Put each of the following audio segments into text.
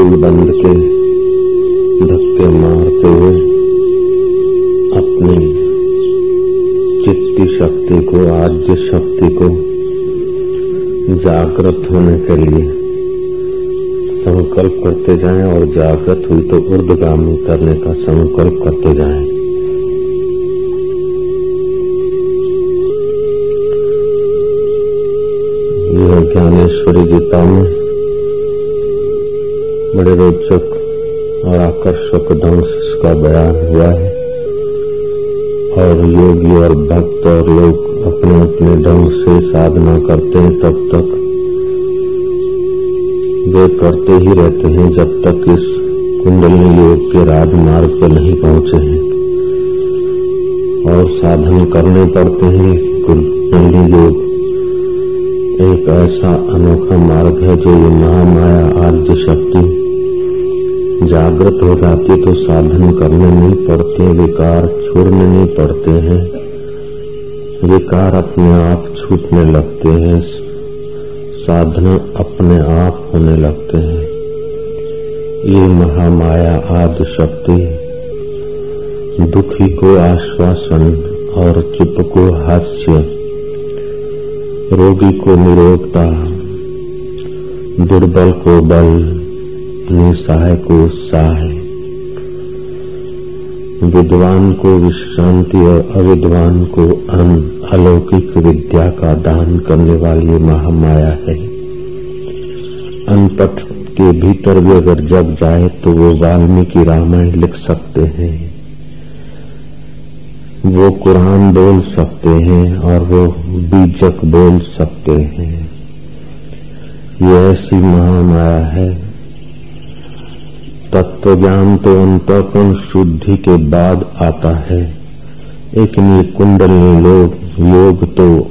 फूल बंद के धक्के मारते हुए अपनी चित्ती शक्ति को, आद्य शक्ति को जागृत होने के लिए संकल्प करते जाएँ और जागृत हुई तो ऊर्धगामी करने का संकल्प करते जाएँ। यह ज्ञानेश्वरी गीता में बड़े रोचक और आकर्षक ढंग से इसका बयान हुआ है। और योगी और भक्त और लोग अपने अपने ढंग से साधना करते हैं तब तक। वे करते ही रहते हैं जब तक इस कुंडली योग के राजमार्ग पर नहीं पहुँचे हैं। और साधन करने पड़ते हैं कुंडली योग। एक ऐसा अनोखा मार्ग है जो ये महामाया आद्य शक्ति जागृत हो जाती तो साधन करने नहीं पड़ते, विकार छोड़ने नहीं पड़ते हैं। विकार अपने आप छूटने लगते हैं, साधन अपने आप होने लगते हैं। ये महामाया आदि शक्ति, दुखी को आश्वासन और चुप को हास्य, रोगी को निरोगता, दुर्बल को बल निसहाय को उत्साह विद्वान को विश्रांति और अविद्वान को अन अलौकिक विद्या का दान करने वाली महामाया है। अनपथ के भीतर भी अगर जग जाए तो वो वाल्मीकि रामायण लिख सकते हैं। वो कुरान बोल सकते हैं और वो बीजक बोल सकते हैं। ये ऐसी महामाया है तत्व ज्ञान तो अंतकरण शुद्धि के बाद आता है। लेकिन ये कुंडली लोग योग तो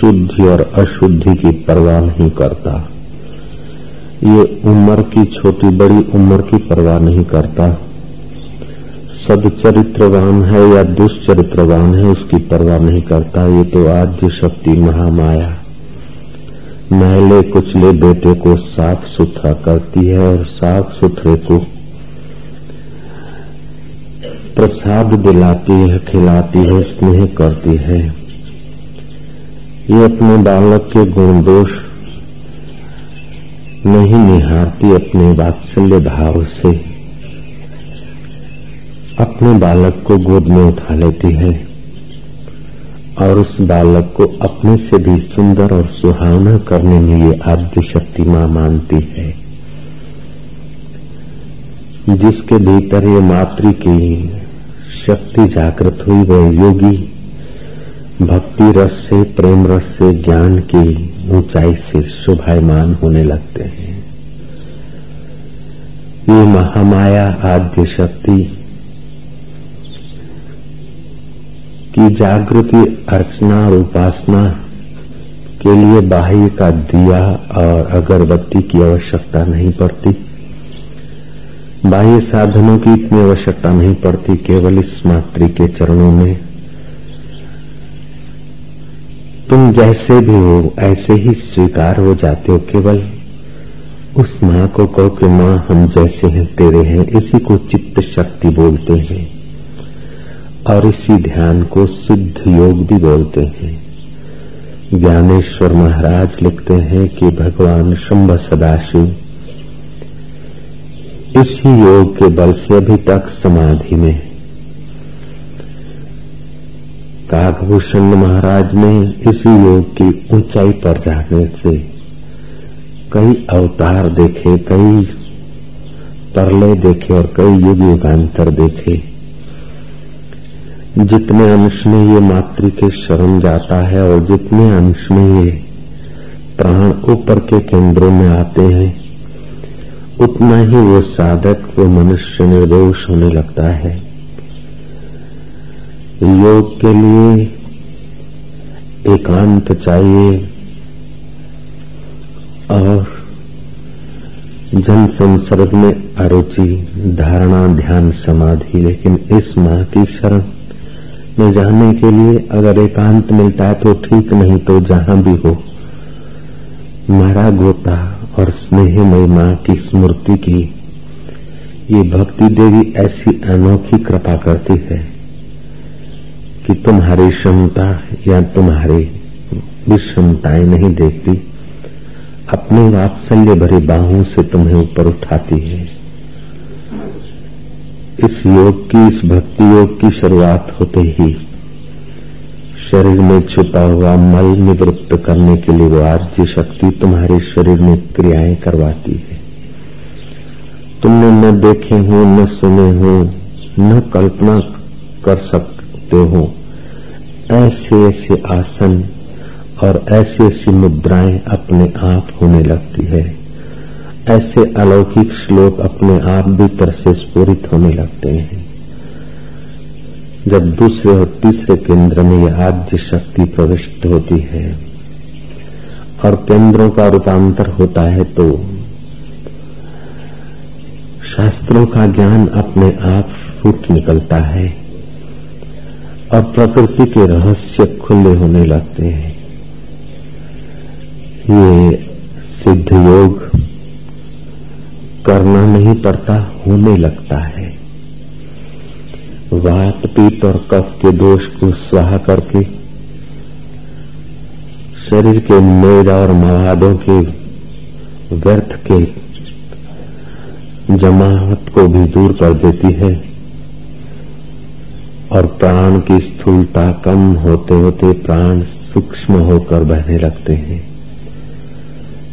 शुद्धि और अशुद्धि की परवाह नहीं करता। ये उम्र की छोटी बड़ी उम्र की परवाह नहीं करता। सदचरित्रवान है या दुष्चरित्रवान है, उसकी परवाह नहीं करता। ये तो आद्य शक्ति महामाया। मैले कुचले बेटे को साफ़ सुथरा करती है और साफ़ सुथरे को प्रसाद दिलाती है, खिलाती है, स्नेह करती है। ये अपने बालक के गुण दोष नहीं निहारती अपने वात्सल्य भाव से। अपने बालक को गोद में उठा लेती है। और उस बालक को अपने से भी सुंदर और सुहावना करने में ये आद्य शक्ति माँ मानती है। जिसके भीतर ये मातृ की शक्ति जागृत हुई, वह योगी भक्ति रस से, प्रेम रस से, ज्ञान की ऊंचाई से शोभायमान होने लगते हैं। ये महामाया आद्य शक्ति की जागृति, अर्चना और उपासना के लिए बाह्य का दिया और अगरबत्ती की आवश्यकता नहीं पड़ती। बाह्य साधनों की इतनी आवश्यकता नहीं पड़ती, केवल इस मातृ के चरणों में। तुम जैसे भी हो, ऐसे ही स्वीकार हो जाते हो, केवल उस माँ को कहो कि, माँ, हम जैसे हैं, तेरे हैं। इसी को चित्त शक्ति बोलते हैं। और इसी ध्यान को सिद्ध योग भी बोलते हैं। ज्ञानेश्वर महाराज लिखते हैं कि भगवान शंभ सदाशिव, इसी योग के बल से अभी तक समाधि में काकभूषण महाराज ने इसी योग की ऊंचाई पर जाने से कई अवतार देखे, कई परले देखे और कई युग युगांतर देखे। जितने अंश में ये मातृ के शरण जाता है और जितने अंश में ये प्राण ऊपर के केंद्रों में आते हैं, उतना ही वो साधक, वो मनुष्य निर्दोष होने लगता है। योग के लिए एकांत चाहिए और जन संसर्ग में अरुचि, धारणा, ध्यान, समाधि, लेकिन इस माह की शरण में जाने के लिए अगर एकांत मिलता है तो ठीक नहीं तो जहाँ भी हो। मारा गोता और स्नेहमय माँ की स्मृति की, ये भक्ति देवी ऐसी अनोखी कृपा करती है कि तुम्हारी क्षमता या तुम्हारी विषमताएँ नहीं देखती, अपने वात्सल्य भरी बाहों से तुम्हें ऊपर उठाती है। इस योग की, इस भक्ति योग की शुरुआत होते ही शरीर में छुपा हुआ मल निवृत्त करने के लिए वो आर्य शक्ति तुम्हारे शरीर में क्रियाएँ करवाती है। तुमने न देखे हो, न सुने हो, न कल्पना कर सकते हो। ऐसे ऐसे आसन और ऐसी ऐसी मुद्राएँ अपने आप होने लगती है। ऐसे अलौकिक श्लोक अपने आप भीतर से स्फूरित होने लगते हैं। जब दूसरे और तीसरे केंद्र में यह आद्य शक्ति प्रविष्ट होती है और केंद्रों का रूपांतर होता है तो शास्त्रों का ज्ञान अपने आप फूट निकलता है और प्रकृति के रहस्य खुले होने लगते हैं। ये सिद्ध योग करना नहीं पड़ता, होने लगता है। वात पीत और कफ के दोष को स्वाहा करके, शरीर के मेद और मवादों के व्यर्थ के जमावट को भी दूर कर देती है और प्राण की स्थूलता कम होते होते प्राण सूक्ष्म होकर बहने लगते हैं।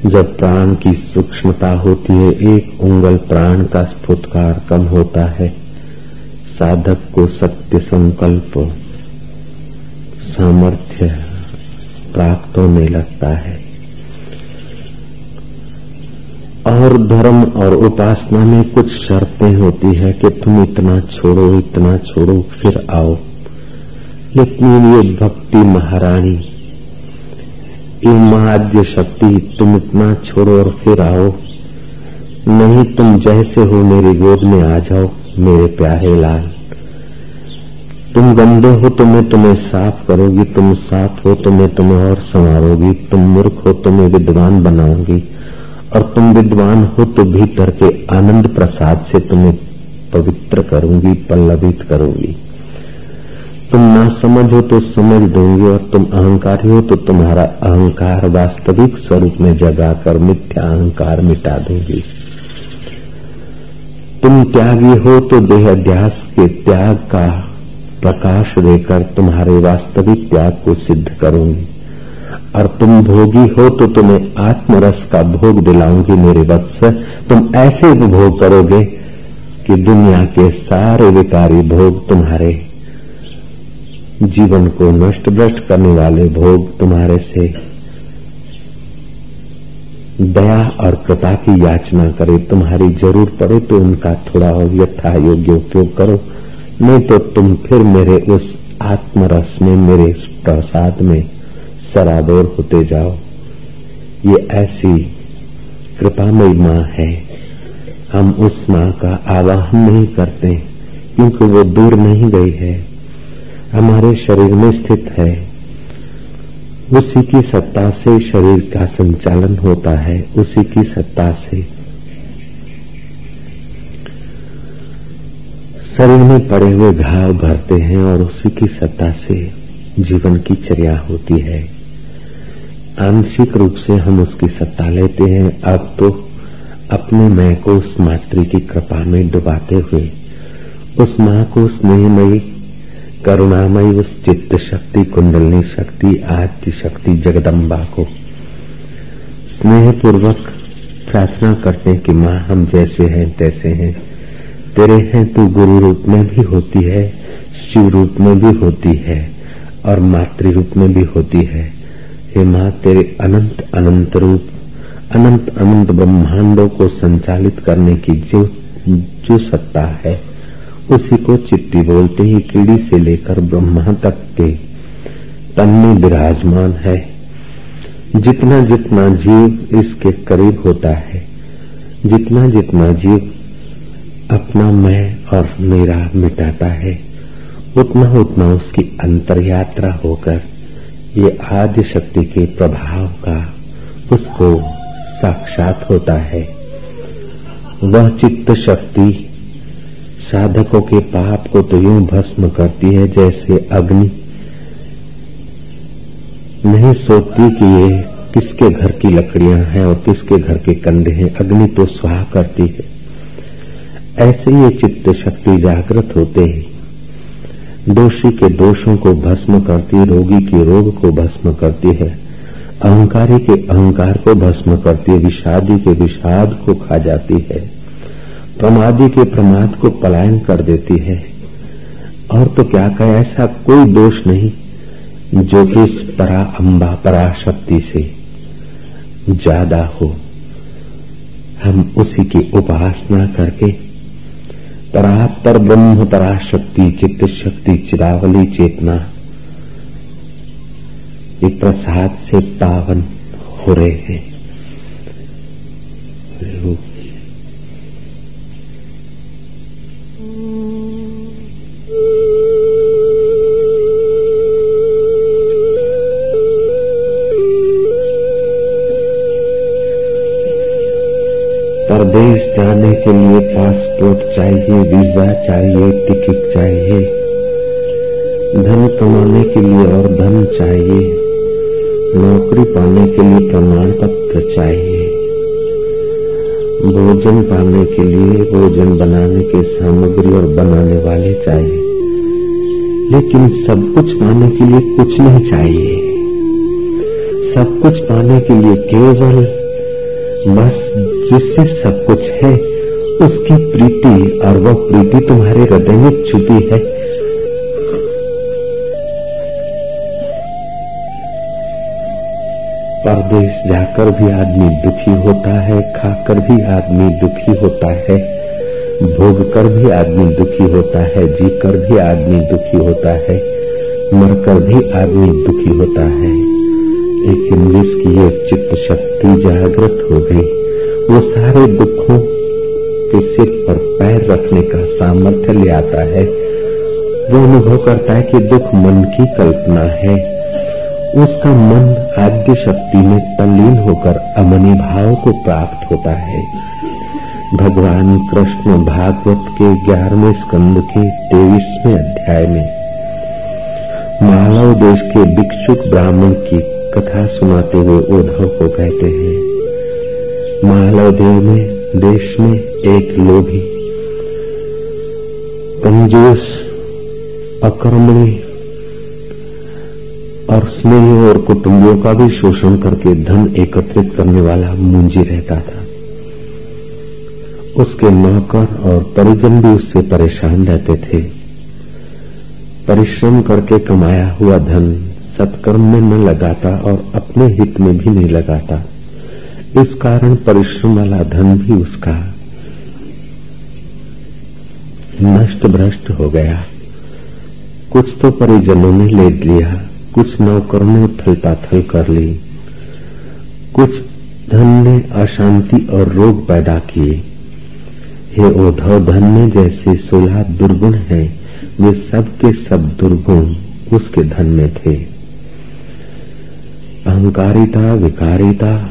जब प्राण की सूक्ष्मता होती है, एक उंगल प्राण का स्फुटकार कम होता है। साधक को सत्य संकल्प, सामर्थ्य प्राप्त होने लगता है। और धर्म और उपासना में कुछ शर्तें होती है कि तुम इतना छोड़ो इतना छोड़ो, फिर आओ। लेकिन ये भक्ति महारानी ये महाद्य शक्ति तुम इतना छोड़ो और फिर आओ। नहीं तुम जैसे हो मेरी गोद में आ जाओ, मेरे प्यारे लाल। तुम गंदे हो तो मैं तुम्हें साफ़ करोगी, तुम साफ़ हो तो मैं तुम्हें और संवारोगी, तुम मूर्ख हो तो मैं विद्वान बनाऊँगी, और तुम विद्वान हो तो भीतर के आनंद प्रसाद से तुम्हें पवित्र करूँगी, पल्लवित करूँगी। तुम ना समझ हो तो समझ दूँगी और तुम अहंकारी हो तो तुम्हारा अहंकार वास्तविक स्वरूप में जगाकर मिथ्या अहंकार मिटा दूँगी। तुम त्यागी हो तो देहाध्यास के त्याग का प्रकाश देकर तुम्हारे वास्तविक त्याग को सिद्ध करूँगी। और तुम भोगी हो तो तुम्हें आत्मरस का भोग दिलाऊँगी मेरे वत्स। तुम ऐसे उपभोग करोगे कि दुनिया के सारे विकारी भोग तुम्हारे जीवन को नष्ट भ्रष्ट करने वाले भोग तुम्हारे से। दया और कृपा की याचना करे, तुम्हारी ज़रूर पड़े तो उनका थोड़ा यथा योग्य उपयोग करो। नहीं तो तुम फिर मेरे उस आत्मरस में, मेरे प्रसाद में सराबोर होते जाओ। ये ऐसी कृपामयी माँ है। हम उस माँ का आवाहन नहीं करते, क्योंकि वो दूर नहीं गई है। हमारे शरीर में स्थित है। उसी की सत्ता से शरीर का संचालन होता है। उसी की सत्ता से। शरीर में पड़े हुए घाव भरते हैं और उसी की सत्ता से जीवन की चर्या होती है। आंशिक रूप से हम उसकी सत्ता लेते हैं। अब तो अपने मैं को उस मातृ की कृपा में डुबाते हुए, उस माँ को स्नेहमयी करुणामयी उस चित्त शक्ति कुंडलनी शक्ति आदि शक्ति जगदम्बा को। स्नेहपूर्वक प्रार्थना करते कि माँ, हम जैसे हैं, तैसे हैं। तेरे हैं तू गुरु रूप में भी होती है, शिव रूप में भी होती है और मातृ रूप में भी होती है। हे माँ, तेरे अनंत अनंत रूप, अनंत अनंत ब्रह्मांडों को संचालित करने की जो जो सत्ता है उसी को चिट्टी बोलते ही कीड़ी से लेकर ब्रह्मा तक के तन में विराजमान है। जितना जितना जीव इसके करीब होता है, जितना जितना जीव अपना मैं और मेरा मिटाता है, उतना उतना उसकी अंतर यात्रा होकर ये आदि शक्ति के प्रभाव का उसको साक्षात होता है। वह चित्त शक्ति साधकों के पाप को तो यूँ भस्म करती है जैसे अग्नि। नहीं सोचती कि ये किसके घर की लकड़ियाँ हैं और किसके घर के कंधे हैं। अग्नि तो स्वाह करती है। ऐसे ये चित्त शक्ति जागृत होते ही। दोषी के दोषों को भस्म करती, रोगी के रोग को भस्म करती है। अहंकारी के अहंकार को भस्म करती है। विषादी के विषाद को खा जाती है। प्रमादी के प्रमाद को पलायन कर देती है। और तो क्या कहे, ऐसा कोई दोष नहीं जो कि इस परा अम्बा पराशक्ति से ज़्यादा हो। हम उसी की उपासना करके परात्पर ब्रह्म पराशक्ति चित्त शक्ति चिरावली चेतना एक प्रसाद से पावन हो रहे हैं। परदेश जाने के लिए पासपोर्ट चाहिए, वीज़ा चाहिए, टिकट चाहिए, धन कमाने के लिए और धन चाहिए, नौकरी पाने के लिए प्रमाण पत्र चाहिए। भोजन पाने के लिए भोजन बनाने के सामग्री और बनाने वाले चाहिए। लेकिन सब कुछ पाने के लिए कुछ नहीं चाहिए। सब कुछ पाने के लिए केवल बस जिससे सब कुछ है, उसकी प्रीति, और वह प्रीति तुम्हारे हृदय में छुपी है। परदेश जाकर भी आदमी दुखी होता है, खाकर भी आदमी दुखी होता है भोग कर भी आदमी दुखी होता है जी कर भी आदमी दुखी होता है, मरकर भी आदमी दुखी होता है। लेकिन जिसकी ये चित्त शक्ति जागृत हो गई। वो सारे दुखों के सिर पर पैर रखने का सामर्थ्य ले आता है। वो अनुभव करता है कि दुख मन की कल्पना है। उसका मन आद्य शक्ति में तल्लीन होकर अमनी भाव को प्राप्त होता है। भगवान कृष्ण भागवत के ग्यारहवें स्कंद के तेईसवें अध्याय में मालव देश के भिक्षुक ब्राह्मण की कथा सुनाते हुए उद्धव को कहते हैं मालव देव में, देश में एक लोभी, कंजूस अकर्मणी स्नेह और कुटुंबियों का भी शोषण करके धन एकत्रित करने वाला मुंजी रहता था। उसके नौकर और परिजन भी उससे परेशान रहते थे। परिश्रम करके कमाया हुआ धन सत्कर्म में न लगाता और अपने हित में भी नहीं लगाता। इस कारण परिश्रम वाला धन भी उसका नष्ट भ्रष्ट हो गया। कुछ तो परिजनों ने ले लिया। कुछ नौकरों ने पाथल कर ली। कुछ धन ने अशांति और रोग पैदा किए। हे ओधव धन में जैसे सोलह दुर्गुण हैं, वे सब के सब दुर्गुण उसके धन में थे। अहंकारिता, विकारिता,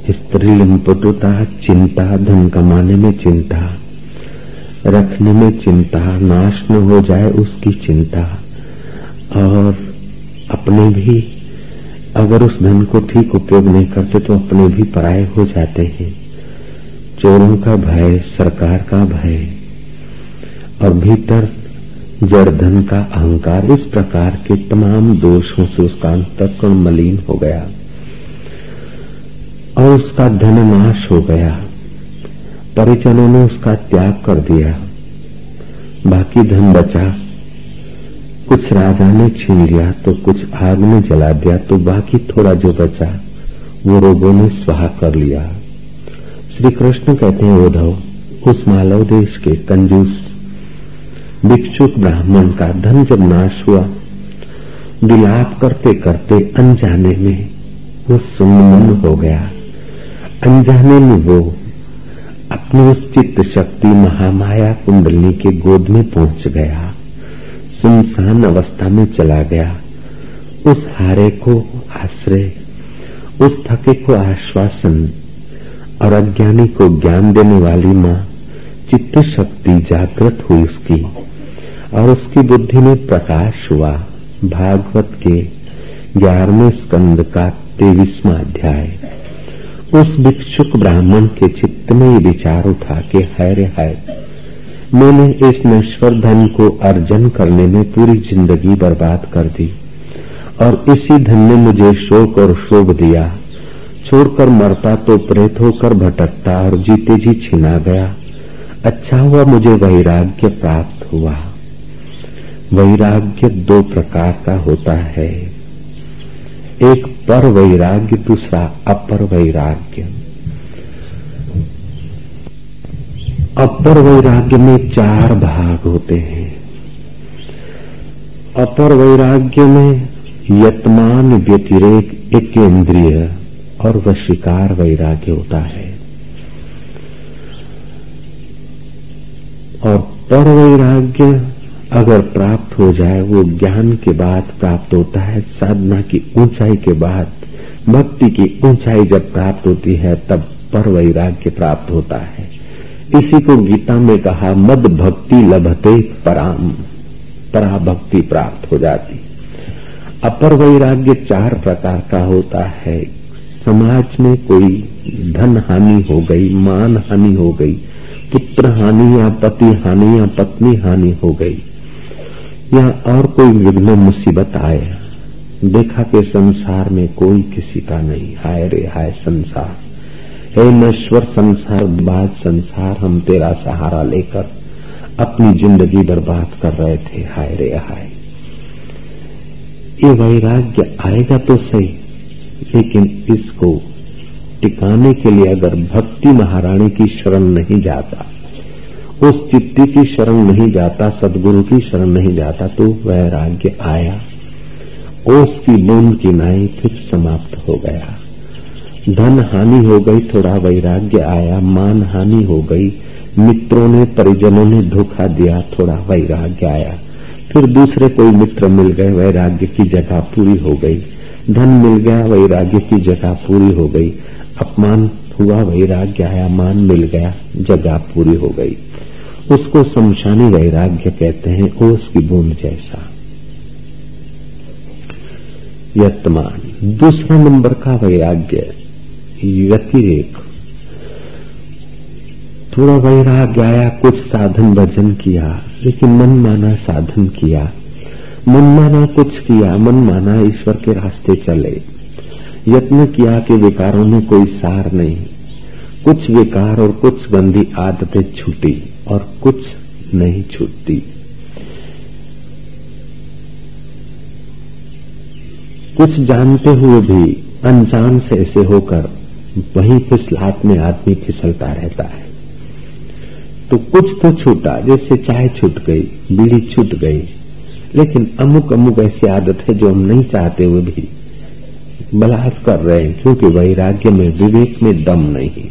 स्त्री स्त्रीलिंगपटुता चिंता, धन कमाने में चिंता, रखने में चिंता, नाश न हो जाए उसकी चिंता, और अपने भी, अगर उस धन को ठीक उपयोग नहीं करते तो अपने भी पराये हो जाते हैं। चोरों का भय, सरकार का भय, और भीतर जड़ धन का अहंकार, इस प्रकार के तमाम दोषों से उसका अंतकरण मलिन हो गया, और उसका धन नाश हो गया। परिजनों ने उसका त्याग कर दिया। बाकी धन बचा। कुछ राजा ने छीन लिया तो कुछ आग में जला दिया तो बाकी थोड़ा जो बचा, वो रोगों ने स्वाहा कर लिया। श्री कृष्ण कहते हैं उद्धव उस मालव देश के कंजूस, भिक्षुक ब्राह्मण का धन जब नाश हुआ, विलाप करते करते अनजाने में वो सुन्न हो गया। अनजाने में वो अपनी उस चित्त शक्ति महामाया कुंडली के गोद में पहुँच गया। सुनसान अवस्था में चला गया। उस हारे को आश्रय, उस थके को आश्वासन और अज्ञानी को ज्ञान देने वाली माँ चित्त शक्ति जागृत हुई उसकी और उसकी बुद्धि में प्रकाश हुआ। भागवत के ग्यारहवें स्कंद का तेईसवा अध्याय। उस भिक्षुक ब्राह्मण के चित्त में ये विचार उठा के है रे है मैंने इस नश्वर धन को अर्जन करने में पूरी ज़िंदगी बर्बाद कर दी और इसी धन ने मुझे शोक और शोभ दिया। छोड़कर मरता तो प्रेत होकर भटकता और जीते जी छिना गया। अच्छा हुआ मुझे वैराग्य प्राप्त हुआ। वैराग्य दो प्रकार का होता है। एक पर वैराग्य, दूसरा अपर वैराग्य। अपर वैराग्य में चार भाग होते हैं। अपर वैराग्य में यतमान व्यतिरेक एक इंद्रिय और वशिकार वैराग्य होता है। और पर वैराग्य अगर प्राप्त हो जाए, वो ज्ञान के बाद प्राप्त होता है, साधना की ऊंचाई के बाद, भक्ति की ऊंचाई जब प्राप्त होती है, तब पर वैराग्य प्राप्त होता है। इसी को गीता में कहा, मद भक्ति लभते पराम। परा भक्ति प्राप्त हो जाती। अपर वैराग्य चार प्रकार का होता है। समाज में कोई धन हानि हो गई, मान हानि हो गई, पुत्र हानि या पति हानि या पत्नी हानि हो गई, या और कोई विघ्न मुसीबत आए देखा के संसार में कोई किसी का नहीं। हाय रे हाय संसार। हे नश्वर संसार बाद संसार, हम तेरा सहारा लेकर अपनी ज़िंदगी बर्बाद कर रहे थे। हाय रे हाय। ये वैराग्य आएगा तो सही, लेकिन इसको टिकाने के लिए अगर भक्ति महारानी की शरण नहीं जाता, उस चित्ती की शरण नहीं जाता, सदगुरु की शरण नहीं जाता तो वैराग्य आया ओस की बूंद की नाई फिर समाप्त हो गया। धन हानि हो गई, थोड़ा वैराग्य आया मान हानि हो गई। मित्रों ने, परिजनों ने धोखा दिया, थोड़ा वैराग्य आया। फिर दूसरे कोई मित्र मिल गए, वैराग्य की जगह पूरी हो गई। धन मिल गया, वैराग्य की जगह पूरी हो गई। अपमान हुआ, वैराग्य आया, मान मिल गया, जगह पूरी हो गई। उसको शमशानी वैराग्य कहते हैं, ओस की बूंद जैसा। यत्मान, दूसरा नंबर का वैराग्य। व्यतिरेक। थोड़ा वैराग्य आया कुछ साधन भजन किया, लेकिन मन माना साधन किया। मन माना कुछ किया, मन माना ईश्वर के रास्ते चले। यत्न किया कि विकारों में कोई सार नहीं। कुछ विकार और कुछ गंदी आदतें छूटी और कुछ नहीं छूटती। कुछ जानते हुए भी, अनजान से ऐसे होकर वहीं फिसलात में आदमी फिसलता रहता है। तो कुछ तो छूटा, जैसे चाय छूट गई, बीड़ी छूट गई। लेकिन अमुक अमुक ऐसी आदत है जो हम नहीं चाहते हुए भी बलात् कर रहे हैं, क्योंकि वैराग्य में विवेक में दम नहीं।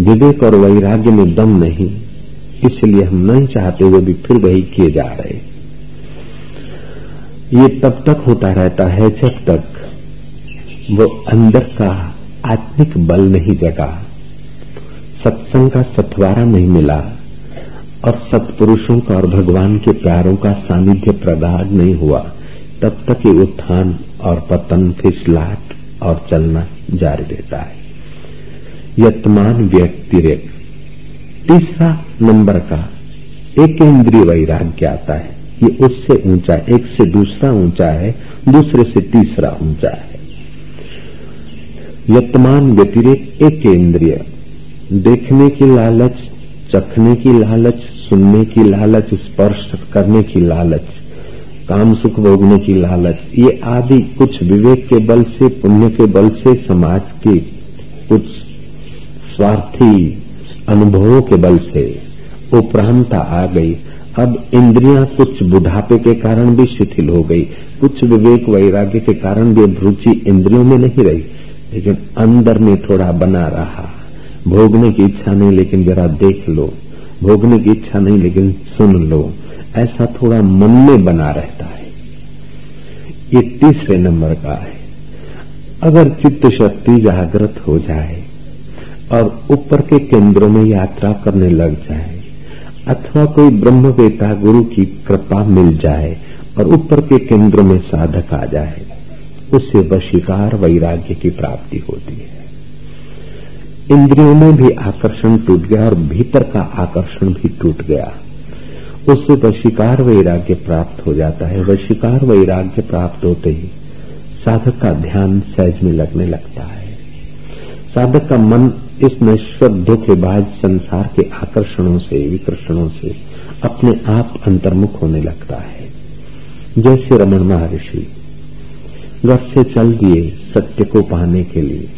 विवेक और वैराग्य में दम नहीं, इसलिए हम नहीं चाहते हुए भी फिर वही किए जा रहे ये तब तक होता रहता है जब तक वो अंदर का आत्मिक बल नहीं जगा। सत्संग का सथवारा नहीं मिला और सत्पुरुषों का और भगवान के प्यारों का सानिध्य प्रगाढ़ नहीं हुआ। तब तक ये उत्थान और पतन फिसलाट और चलना जारी रहता है। यत्मान व्यक्तिरेक तीसरा नंबर का एक इंद्रिय वैराग्य आता है। ये उससे ऊँचा, एक से दूसरा ऊँचा है, दूसरे से तीसरा ऊँचा है। यत्मान व्यतिरेक एक इंद्रिय देखने की लालच, चखने की लालच, सुनने की लालच, स्पर्श करने की लालच, काम सुख भोगने की लालच, ये आदि कुछ विवेक के बल से, पुण्य के बल से, समाज के कुछ स्वार्थी अनुभवों के बल से उपरांता आ गई। अब इंद्रियाँ कुछ बुढ़ापे के कारण भी शिथिल हो गई। कुछ विवेक वैराग्य के कारण भी रुचि इंद्रियों में नहीं रही। लेकिन अंदर में थोड़ा बना रहा। भोगने की इच्छा नहीं, लेकिन जरा देख लो। भोगने की इच्छा नहीं, लेकिन सुन लो। ऐसा थोड़ा मन में बना रहता है। ये तीसरे नंबर का है। अगर चित्त शक्ति जागृत हो जाए और ऊपर के केंद्रों में यात्रा करने लग जाए, अथवा कोई ब्रह्मवेता गुरु की कृपा मिल जाए और ऊपर के केंद्र में साधक आ जाए उससे वशीकार वैराग्य की प्राप्ति होती है। इंद्रियों में भी आकर्षण टूट गया और भीतर का आकर्षण भी टूट गया। उससे वशीकार वैराग्य प्राप्त हो जाता है। वशीकार वैराग्य प्राप्त होते ही साधक का ध्यान सहज में लगने लगता है। साधक का मन इस नश्वर धोखेबाज संसार के आकर्षणों से, विकर्षणों से अपने आप अंतर्मुख होने लगता है। जैसे रमन महर्षि। घर से चल दिए सत्य को पाने के लिए।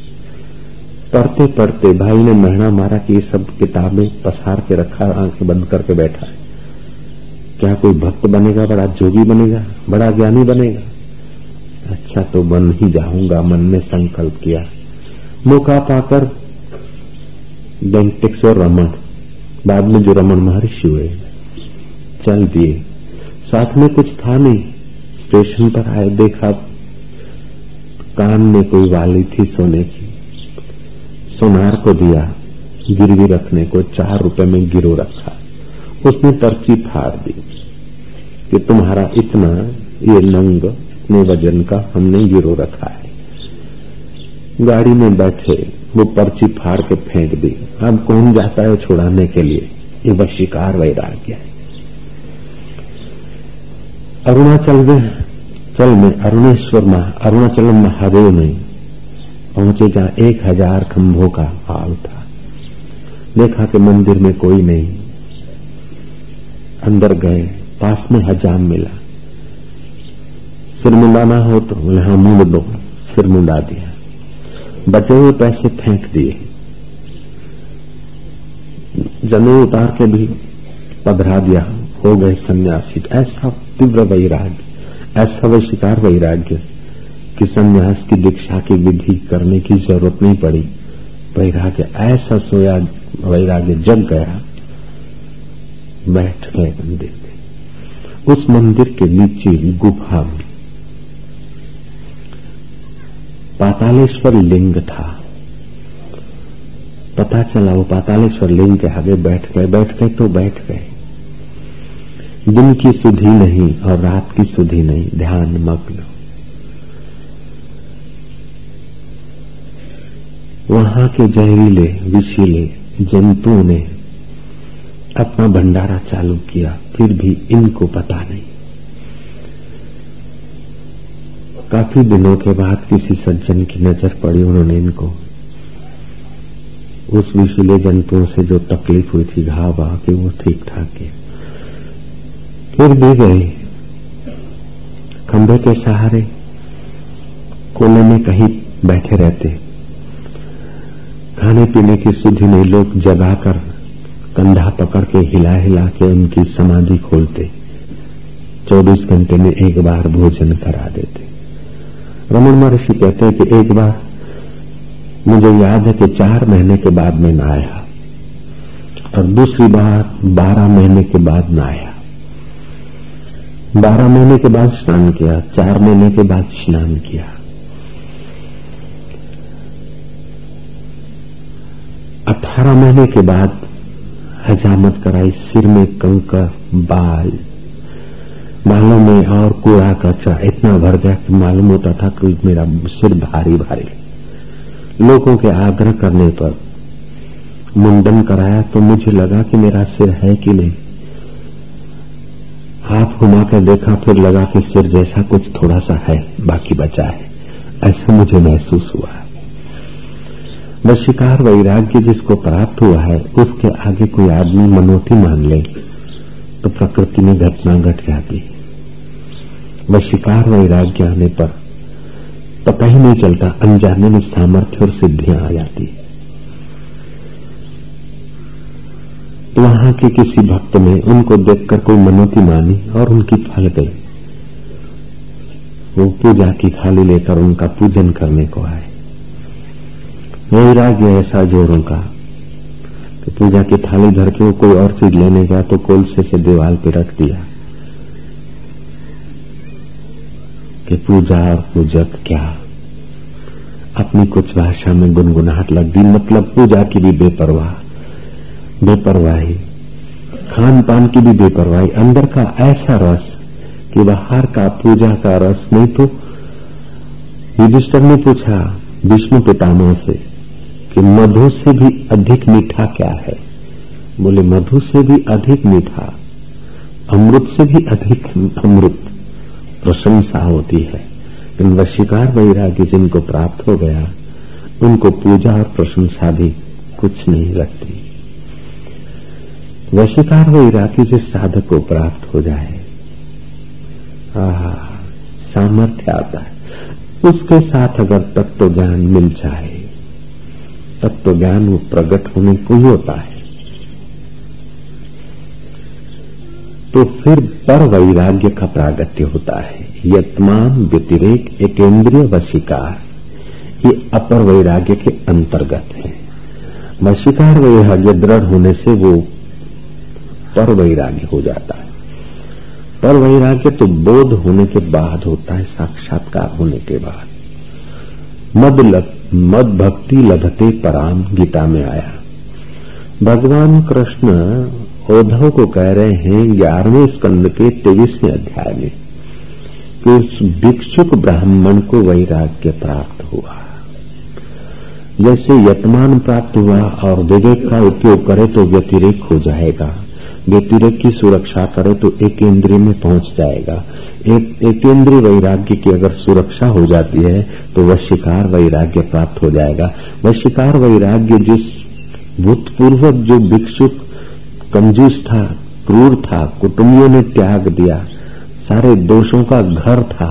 पढ़ते पढ़ते भाई ने महीना मारा कि ये सब किताबें पसार के रखा, आँखें बंद करके बैठा है। क्या कोई भक्त बनेगा, बड़ा जोगी बनेगा, बड़ा ज्ञानी बनेगा? अच्छा तो बन ही जाऊँगा, मन में संकल्प किया। मौका पाकर बेंटेक्स और रमन, बाद में जो रमन महर्षि हुए, चल दिए। साथ में कुछ था नहीं, स्टेशन पर आए, देखा कान में कोई वाली थी सोने की। सोनार को दिया, गिरवी रखने को चार रुपए में गिरो रखा। उसने पर्ची फाड़ दी कि तुम्हारा इतना, ये नंग इतने वज़न का हमने गिरो रखा है। गाड़ी में बैठे, वो पर्ची फाड़ के फेंक दी। अब कौन जाता है छुड़ाने के लिए? ये वशिकार वैराग्य है। अरुणाचल में में अरुणेश्वर में अरुणाचल महादेव में पहुँचे जहाँ एक हज़ार खंभों का हाल था। देखा कि मंदिर में कोई नहीं। अंदर गए, पास में हजाम मिला। सिर मुंडाना हो तो बोले हाँ मुंड दो, सिर मुंडा दिया। बचे हुए पैसे फेंक दिए। जने उतार के भी पधरा दिया। हो गए सन्यासी। ऐसा तीव्र वैराग्य। ऐसा शिकार वैराग्य कि संन्यास की दीक्षा की विधि करने की ज़रूरत नहीं पड़ी। वैराग्य ऐसा सोया वैराग्य जग गया, बैठ गए मंदिर में उस मंदिर के नीचे गुफा में पातालेश्वर लिंग था। पता चला वो पातालेश्वर लिंग के आगे बैठ गए बैठ गए तो बैठ गए। दिन की सुधि नहीं और रात की सुधि नहीं। ध्यान मग्न। वहाँ के जहरीले विशीले जंतुओं ने अपना भंडारा चालू किया, फिर भी इनको पता नहीं। काफ़ी दिनों के बाद किसी सज्जन की नज़र पड़ी उन्होंने इनको। उस विशीले जंतुओं से जो तकलीफ़ हुई थी, घाव के वो ठीक ठाक किया फिर भी गए। खंभे के सहारे कोने में कहीं बैठे रहते। खाने पीने की सुधि में लोग जगाकर कंधा पकड़ के हिला हिला के उनकी समाधि खोलते। चौबीस घंटे में एक बार भोजन करा देते। रमन महर्षि कहते हैं कि एक बार मुझे याद है कि चार महीने के बाद मैं नहाया और दूसरी बार बारह महीने के बाद नहाया। बारह महीने के बाद स्नान किया, चार महीने के बाद स्नान किया। अठारह महीने के बाद हजामत कराई, सिर में कंकर, बाल। बालों में और कूड़ा कचरा, इतना भर गया कि मालूम होता था कि मेरा सिर भारी भारी। लोगों के आग्रह करने पर मुंडन कराया तो मुझे लगा कि मेरा सिर है कि नहीं। हाथ घुमाकर देखा, फिर लगा कि सिर जैसा कुछ थोड़ा सा है, बाकी बचा है। ऐसा मुझे महसूस हुआ। वह शिकार वैराग्य जिसको प्राप्त हुआ है, उसके आगे कोई आदमी मनोती मान ले तो प्रकृति में घटना घट जाती। है वह शिकार वैराग्य आने पर पता ही नहीं चलता, अनजाने में सामर्थ्य और सिद्धियाँ आ जाती। है वहाँ के किसी भक्त ने उनको देखकर कोई मनोती मानी और उनकी फल गई वो पूजा की थाली लेकर उनका पूजन करने को आए। वैराग्य ऐसा जोरों का। कि पूजा की थाली धर के वो कोई और चीज़ लेने गया तो कोलसे से दीवार पे रख दिया कि पूजा और पूजक क्या? अपनी कुछ भाषा में गुनगुनाहट लग दी मतलब पूजा की भी बेपरवाह। बेपरवाही। खान पान की भी बेपरवाही। अंदर का ऐसा रस कि बाहर का पूजा का रस नहीं तो युधिष्ठर ने पूछा, विष्णु पितामह से कि मधु से भी अधिक मीठा क्या है? बोले, मधु से भी अधिक मीठा, अमृत से भी अधिक अमृत प्रशंसा होती है। इन वशिकार वैराग्य जिनको प्राप्त हो गया, उनको पूजा और प्रशंसा भी कुछ नहीं लगती। वशिकार वैराग्य जिस साधक को प्राप्त हो जाए। सामर्थ्य आता है। उसके साथ अगर तत्व तो ज्ञान मिल जाए तत्व तो ज्ञान वो प्रकट होने को ही होता है। तो फिर पर वैराग्य का प्रागत्य होता है। यत्मान व्यतिरेक एकेंद्रीय वशिकार ये अपर वैराग्य के अंतर्गत है। वशिकार वैराग्य दृढ़ होने से वो पर वैराग्य हो जाता है। पर वैराग्य तो बोध होने के बाद होता है साक्षात्कार होने के बाद। मद लग, मद भक्ति लभते पराम गीता में आया। भगवान कृष्ण उद्धव को कह रहे हैं ग्यारहवें स्कंद के तेईसवें अध्याय में कि उस भिक्षुक ब्राह्मण को वैराग्य प्राप्त हुआ। जैसे यतमान प्राप्त हुआ और विवेक का उपयोग करे तो व्यतिरेक हो जाएगा। व्यतिरेक की सुरक्षा करे तो एक इंद्रिय में पहुँच जाएगा। एक, एकेंद्रीय वैराग्य की अगर सुरक्षा हो जाती है तो वह शिकार वैराग्य प्राप्त हो जाएगा। वह शिकार वैराग्य जिस भूतपूर्व जो भिक्षुक, कंजूस था, क्रूर था, कुटुंबियों ने त्याग दिया, सारे दोषों का घर था,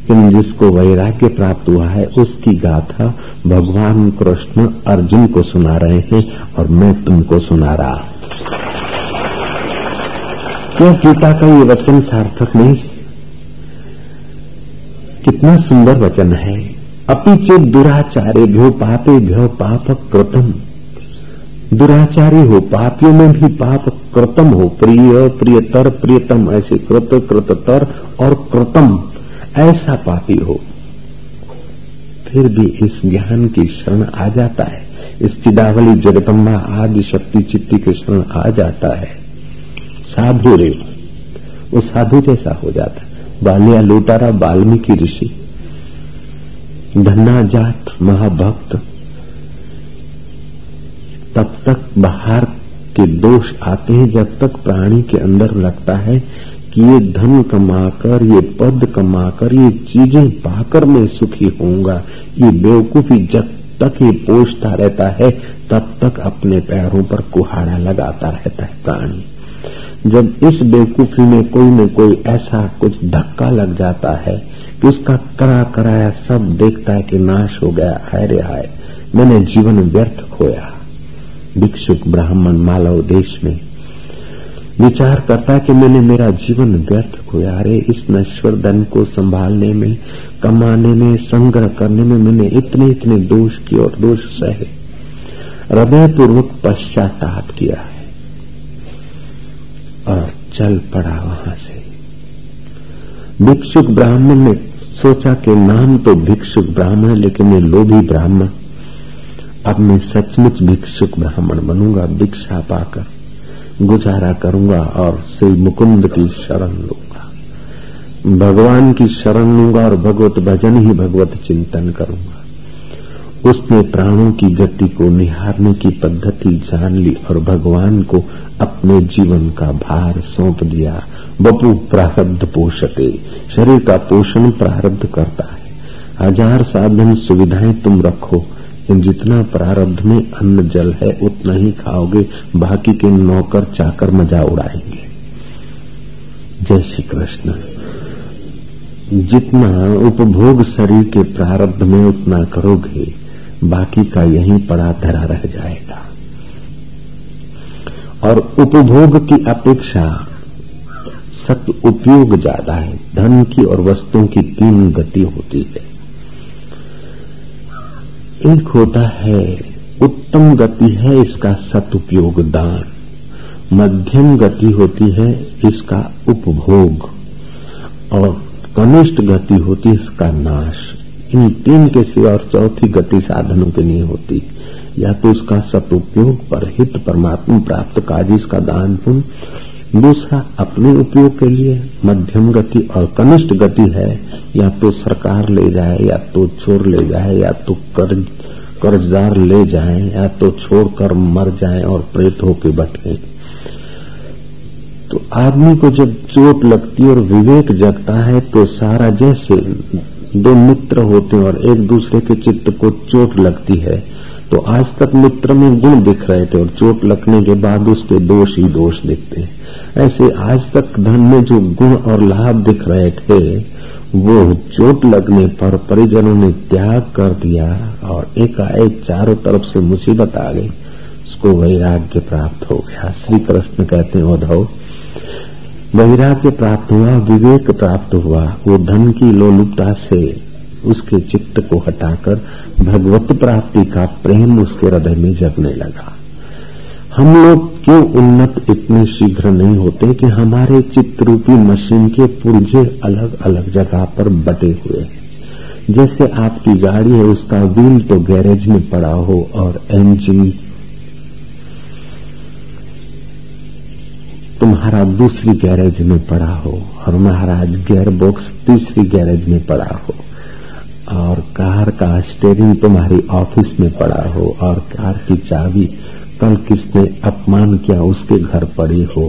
लेकिन जिसको वैराग्य प्राप्त हुआ है, उसकी गाथा भगवान कृष्ण अर्जुन को सुना रहे हैं और मैं तुमको सुना रहा क्यों गीता का ये वचन सार्थक नहीं? कितना सुंदर वचन है। अपीचे दुराचारे भ्यो पापे भ्यो पाप कृतम। दुराचारी हो पापियों में भी पाप कृतम हो। प्रिय, प्रियतर, प्रियतम, ऐसे कृत, कृततर और कृतम, ऐसा पापी हो। फिर भी इस ज्ञान की शरण आ जाता है। इस चिदावली जगदम्बा आदि शक्ति चित्ती के शरण आ जाता है। साधु रे। वो साधु जैसा हो जाता। बालिया लूटारा वाल्मीकि ऋषि। धन्ना जाट महाभक्त। तब तक बाहर के दोष आते हैं, जब तक प्राणी के अंदर लगता है कि ये धन कमाकर, ये पद कमाकर, ये चीज़ें पाकर मैं सुखी होऊँगा। ये बेवकूफ़ी जब तक ये पोषता रहता है, तब तक अपने पैरों पर कुहाड़ा लगाता रहता है प्राणी। जब इस बेवकूफ़ी में कोई न कोई ऐसा कुछ धक्का लग जाता है कि उसका करा कराया सब देखता है कि नाश हो गया, हाय रे हाय, मैंने जीवन व्यर्थ खोया। भिक्षुक ब्राह्मण मालव देश में विचार करता है कि मैंने मेरा जीवन व्यर्थ खोया। अरे, इस नश्वर धन को संभालने में, कमाने में, संग्रह करने में मैंने इतने इतने दोष किए और दोष सहे। हृदय पूर्वक पश्चाताप किया है। और चल पड़ा वहाँ से। भिक्षुक ब्राह्मण ने सोचा कि नाम तो भिक्षुक ब्राह्मण लेकिन मैं लोभी ब्राह्मण। अब मैं सचमुच भिक्षुक ब्राह्मण बनूँगा, भिक्षा पाकर गुजारा करूँगा और श्री मुकुंद की शरण लूँगा। भगवान की शरण लूँगा और भगवत भजन ही भगवत चिंतन करूँगा। उसने प्राणों की गति को निहारने की पद्धति जान ली और भगवान को अपने जीवन का भार सौंप दिया। बपू प्रारब्ध पोषते, शरीर का पोषण प्रारब्ध करता है। हज़ार साधन सुविधाएँ तुम रखो जितना प्रारब्ध में अन्न जल है, उतना ही खाओगे, बाकी के नौकर चाकर मज़ा उड़ाएँगे। जय श्री कृष्ण। जितना उपभोग शरीर के प्रारब्ध में, उतना करोगे। बाकी का यहीं पड़ा धरा रह जाएगा। और उपभोग की अपेक्षा सत उपयोग ज़्यादा है। धन की और वस्तुओं की तीन गति होती है। एक होता है, उत्तम गति है इसका सदुपयोग दान। मध्यम गति होती है इसका उपभोग। और कनिष्ठ गति होती है इसका नाश। इन तीन के सिवा और चौथी गति साधनों की नहीं होती। या तो उसका सदुपयोग पर हित परमात्मा प्राप्त का जिसका दान पुण्य दूसरा अपने उपयोग के लिए मध्यम गति और कनिष्ठ गति है, या तो सरकार ले जाए, या तो चोर ले जाए, या तो कर्ज, कर्जदार ले जाए, या तो छोड़कर मर जाए और प्रेत होके बैठे। तो आदमी को जब चोट लगती है और विवेक जगता है तो सारा जैसे दो मित्र होते हैं और एक दूसरे के चित्त को चोट लगती है। तो आज तक मित्र में गुण दिख रहे थे और चोट लगने के बाद उसके दोष ही दोष दिखते ऐसे आज तक धन में जो गुण और लाभ दिख रहे थे, वो चोट लगने पर परिजनों ने त्याग कर दिया और एकाएक चारों तरफ़ से मुसीबत आ गई। उसको वैराग्य प्राप्त हो गया। श्री कृष्ण कहते हैं उद्धव वैराग्य प्राप्त हुआ, विवेक प्राप्त हुआ, वो धन की लोलुपता से उसके चित्त को हटाकर भगवत प्राप्ति का प्रेम उसके हृदय में जगने लगा। हम लोग क्यों उन्नत इतने शीघ्र नहीं होते कि हमारे चित्त रूपी मशीन के पुर्जे अलग अलग जगह पर बटे हुए हैं? जैसे आपकी गाड़ी है, उसका व्हील तो गैरेज में पड़ा हो और इंजन तुम्हारा दूसरी गैरेज में पड़ा हो और महाराज गेयर बॉक्स तीसरी गैरेज में पड़ा हो और कार का स्टेरिंग तुम्हारी ऑफ़िस में पड़ा हो और कार की चाबी कल किसने अपमान किया उसके घर पड़ी हो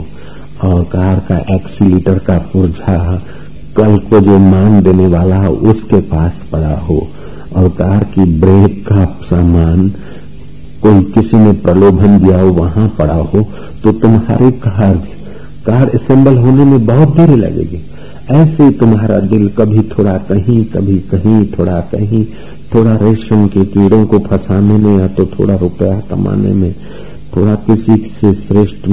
और कार का एक्सीटर का पुर्जा कल को जो मान देने वाला है उसके पास पड़ा हो और कार की ब्रेक का सामान कोई किसी ने प्रलोभन दिया हो, वहाँ पड़ा हो तो तुम्हारी कार कार असेंबल होने में बहुत देर लगेगी। ऐसे तुम्हारा दिल कभी थोड़ा कहीं, कभी कहीं, थोड़ा कहीं, थोड़ा रेशम के कीड़ों को फंसाने में या तो थोड़ा रुपया कमाने में, थोड़ा किसी से श्रेष्ठ